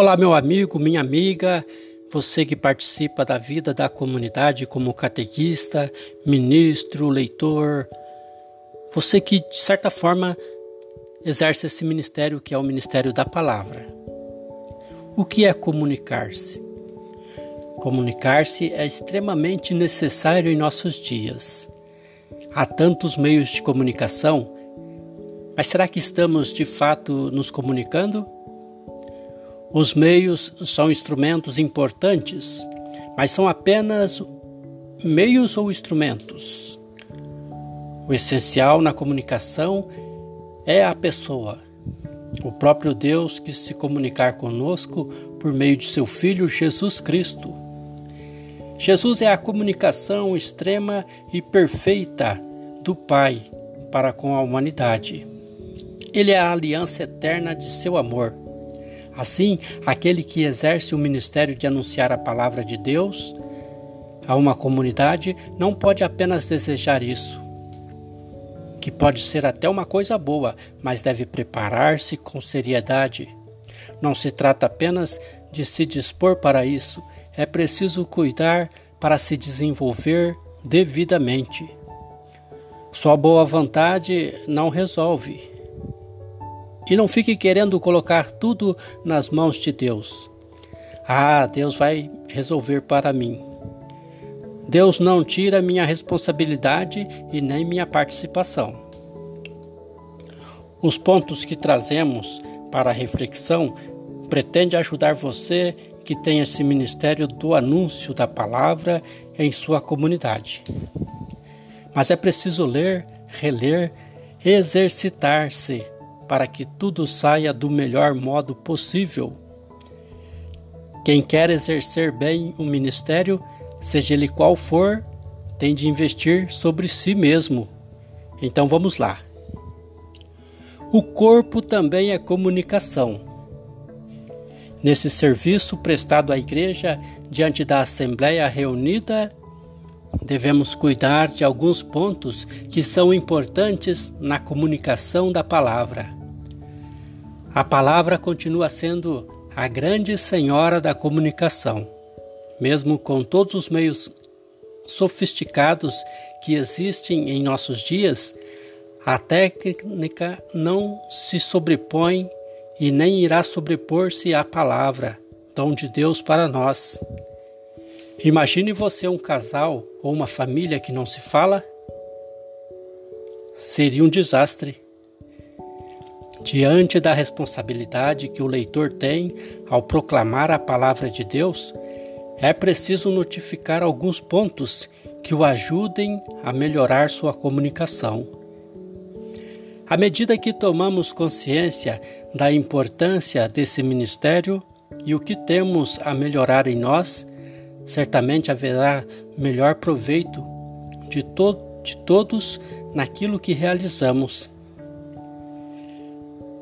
Olá, meu amigo, minha amiga, você que participa da vida da comunidade como catequista, ministro, leitor, você que de certa forma exerce esse ministério que é o ministério da palavra. O que é comunicar-se? Comunicar-se é extremamente necessário em nossos dias. Há tantos meios de comunicação, mas será que estamos de fato nos comunicando? Os meios são instrumentos importantes, mas são apenas meios ou instrumentos. O essencial na comunicação é a pessoa, o próprio Deus que se comunicar conosco por meio de seu Filho Jesus Cristo. Jesus é a comunicação extrema e perfeita do Pai para com a humanidade. Ele é a aliança eterna de seu amor Assim, aquele que exerce o ministério de anunciar a palavra de Deus a uma comunidade não pode apenas desejar isso, que pode ser até uma coisa boa, mas deve preparar-se com seriedade. Não se trata apenas de se dispor para isso, é preciso cuidar para se desenvolver devidamente. Sua boa vontade não resolve. E não fique querendo colocar tudo nas mãos de Deus. Ah, Deus vai resolver para mim. Deus não tira minha responsabilidade e nem minha participação. Os pontos que trazemos para reflexão pretende ajudar você que tem esse ministério do anúncio da palavra em sua comunidade. Mas é preciso ler, reler, exercitar-se para que tudo saia do melhor modo possível. Quem quer exercer bem o ministério, seja ele qual for, tem de investir sobre si mesmo. Então vamos lá. O corpo também é comunicação. Nesse serviço prestado à igreja diante da assembleia reunida, devemos cuidar de alguns pontos que são importantes na comunicação da palavra. A palavra continua sendo a grande senhora da comunicação, mesmo com todos os meios sofisticados que existem em nossos dias, a técnica não se sobrepõe e nem irá sobrepor-se à palavra, dom de Deus para nós. Imagine você um casal ou uma família que não se fala? Seria um desastre. Diante da responsabilidade que o leitor tem ao proclamar a palavra de Deus, é preciso notificar alguns pontos que o ajudem a melhorar sua comunicação. À medida que tomamos consciência da importância desse ministério e o que temos a melhorar em nós, certamente haverá melhor proveito de, to de todos naquilo que realizamos.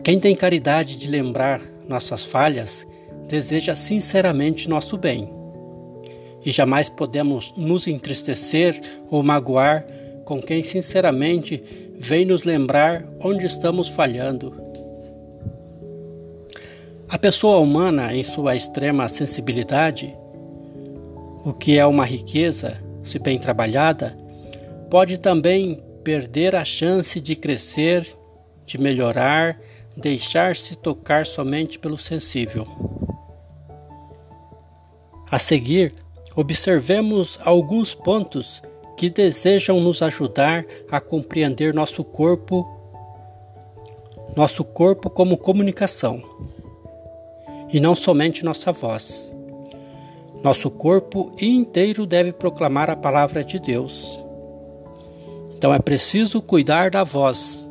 Quem tem caridade de lembrar nossas falhas, deseja sinceramente nosso bem. E jamais podemos nos entristecer ou magoar com quem sinceramente vem nos lembrar onde estamos falhando. A pessoa humana, em sua extrema sensibilidade, o que é uma riqueza, se bem trabalhada, pode também perder a chance de crescer, de melhorar deixar-se tocar somente pelo sensível. A seguir, observemos alguns pontos que desejam nos ajudar a compreender nosso corpo, nosso corpo como comunicação, e não somente nossa voz. Nosso corpo inteiro deve proclamar a palavra de Deus. Então é preciso cuidar da voz,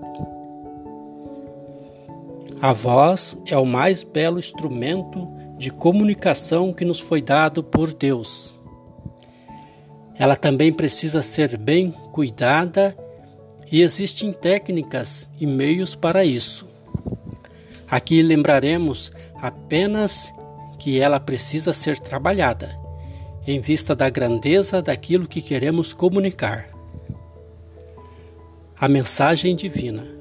a voz é o mais belo instrumento de comunicação que nos foi dado por Deus. Ela também precisa ser bem cuidada e existem técnicas e meios para isso. Aqui lembraremos apenas que ela precisa ser trabalhada, em vista da grandeza daquilo que queremos comunicar. A mensagem divina.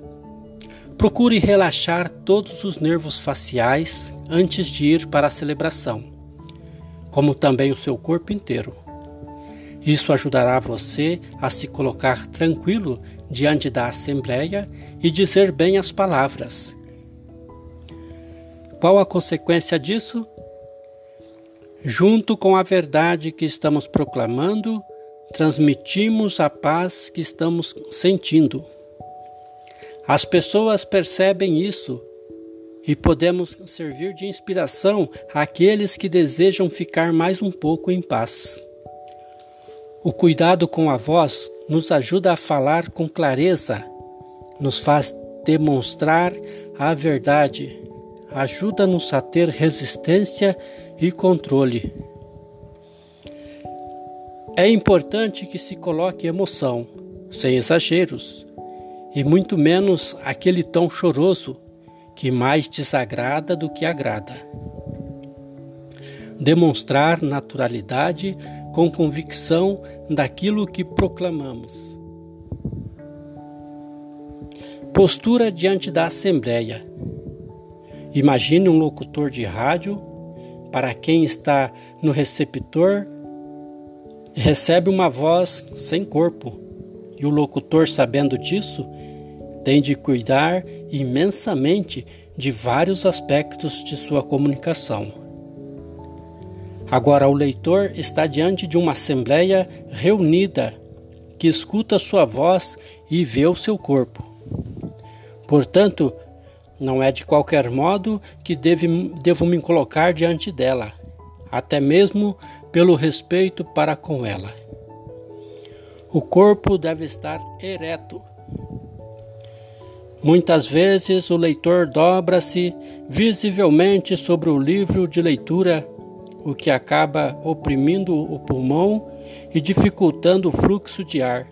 Procure relaxar todos os nervos faciais antes de ir para a celebração, como também o seu corpo inteiro. Isso ajudará você a se colocar tranquilo diante da Assembleia e dizer bem as palavras. Qual a consequência disso? Junto com a verdade que estamos proclamando, transmitimos a paz que estamos sentindo. As pessoas percebem isso e podemos servir de inspiração àqueles que desejam ficar mais um pouco em paz. O cuidado com a voz nos ajuda a falar com clareza, nos faz demonstrar a verdade, ajuda-nos a ter resistência e controle. É importante que se coloque emoção, sem exageros, e muito menos aquele tom choroso que mais desagrada do que agrada. Demonstrar naturalidade com convicção daquilo que proclamamos. Postura diante da Assembleia. Imagine um locutor de rádio para quem está no receptor recebe uma voz sem corpo, e o locutor, sabendo disso, tem de cuidar imensamente de vários aspectos de sua comunicação. Agora, o leitor está diante de uma assembleia reunida que escuta sua voz e vê o seu corpo. Portanto, não é de qualquer modo que deve, devo me colocar diante dela, até mesmo pelo respeito para com ela. O corpo deve estar ereto. Muitas vezes o leitor dobra-se visivelmente sobre o livro de leitura o que acaba oprimindo o pulmão e dificultando o fluxo de ar.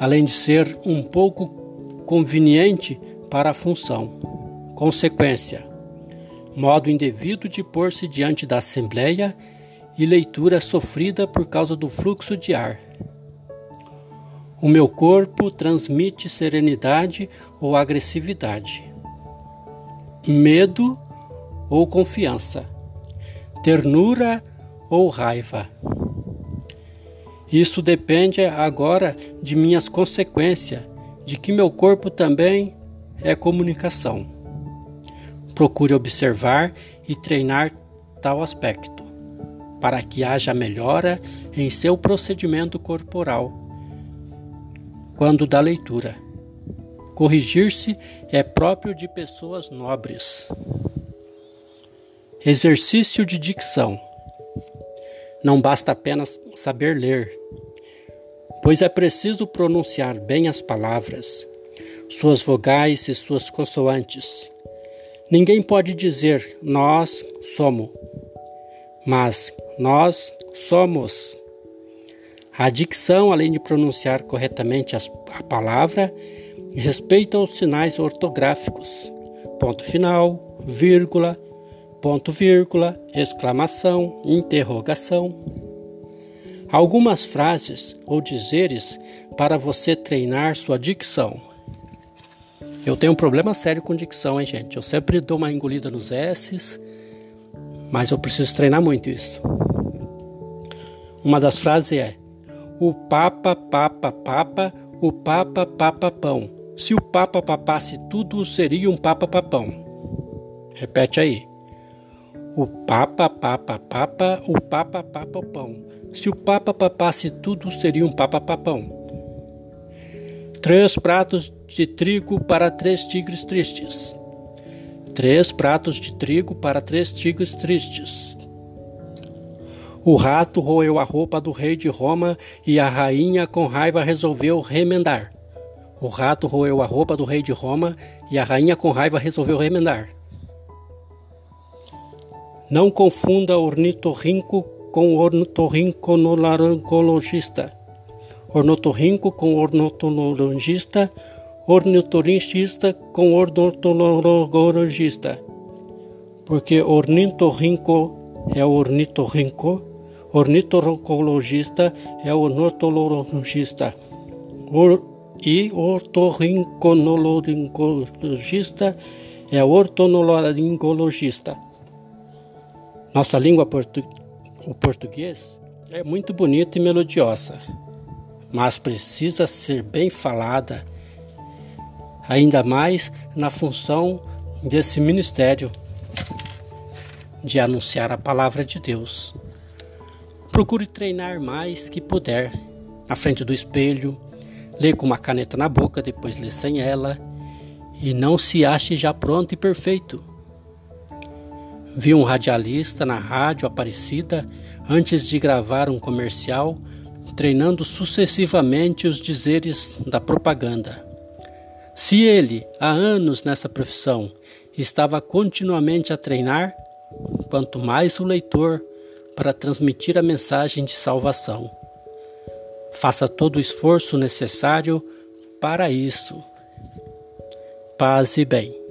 Além de ser um pouco conveniente para a função. Consequência: modo indevido de pôr-se diante da Assembleia e leitura sofrida por causa do fluxo de ar. O meu corpo transmite serenidade ou agressividade, medo ou confiança ternura ou raiva. Isso depende agora de minhas consequências, de que meu corpo também é comunicação. Procure observar e treinar tal aspecto, para que haja melhora em seu procedimento corporal quando da leitura. Corrigir-se é próprio de pessoas nobres. Exercício de dicção. Não basta apenas saber ler, pois é preciso pronunciar bem as palavras, suas vogais e suas consoantes. Ninguém pode dizer nós somos, mas nós somos. A dicção, além de pronunciar corretamente a palavra, respeita os sinais ortográficos, ponto final, vírgula, ponto vírgula, exclamação, interrogação. Algumas frases ou dizeres para você treinar sua dicção. Eu tenho um problema sério com dicção, hein, gente? Eu sempre dou uma engolida nos S's, mas eu preciso treinar muito isso. Uma das frases é: O Papa, Papa, Papa, o Papa, Papa, Pão. Se o Papa papasse tudo, seria um Papa Papão. Repete aí. O Papa, Papa, Papa, o Papa, Papa, Pão. Se o Papa papasse tudo, seria um Papa Papão. Três pratos de trigo para três tigres tristes. Três pratos de trigo para três tigres tristes. O rato roeu a roupa do rei de Roma e a rainha, com raiva, resolveu remendar. O rato roeu a roupa do rei de Roma e a rainha, com raiva, resolveu remendar. Não confunda ornitorrinco com ornitorrinolaringologista, ornitorrinco com ornitologista, ornitorrinchista com ornitologista, porque ornitorrinco é ornitorrinco, ornitorrincologista é ornitologista. Or, e otorrinolaringologista é ortonolaringologista. Nossa língua portu o português é muito bonita e melodiosa, mas precisa ser bem falada, ainda mais na função desse ministério de anunciar a palavra de Deus. Procure treinar mais que puder, na frente do espelho, ler com uma caneta na boca, depois ler sem ela, e não se ache já pronto e perfeito. Vi um radialista na rádio Aparecida antes de gravar um comercial, treinando sucessivamente os dizeres da propaganda. Se ele, há anos nessa profissão, estava continuamente a treinar, quanto mais o leitor para transmitir a mensagem de salvação. Faça todo o esforço necessário para isso. Paz e bem.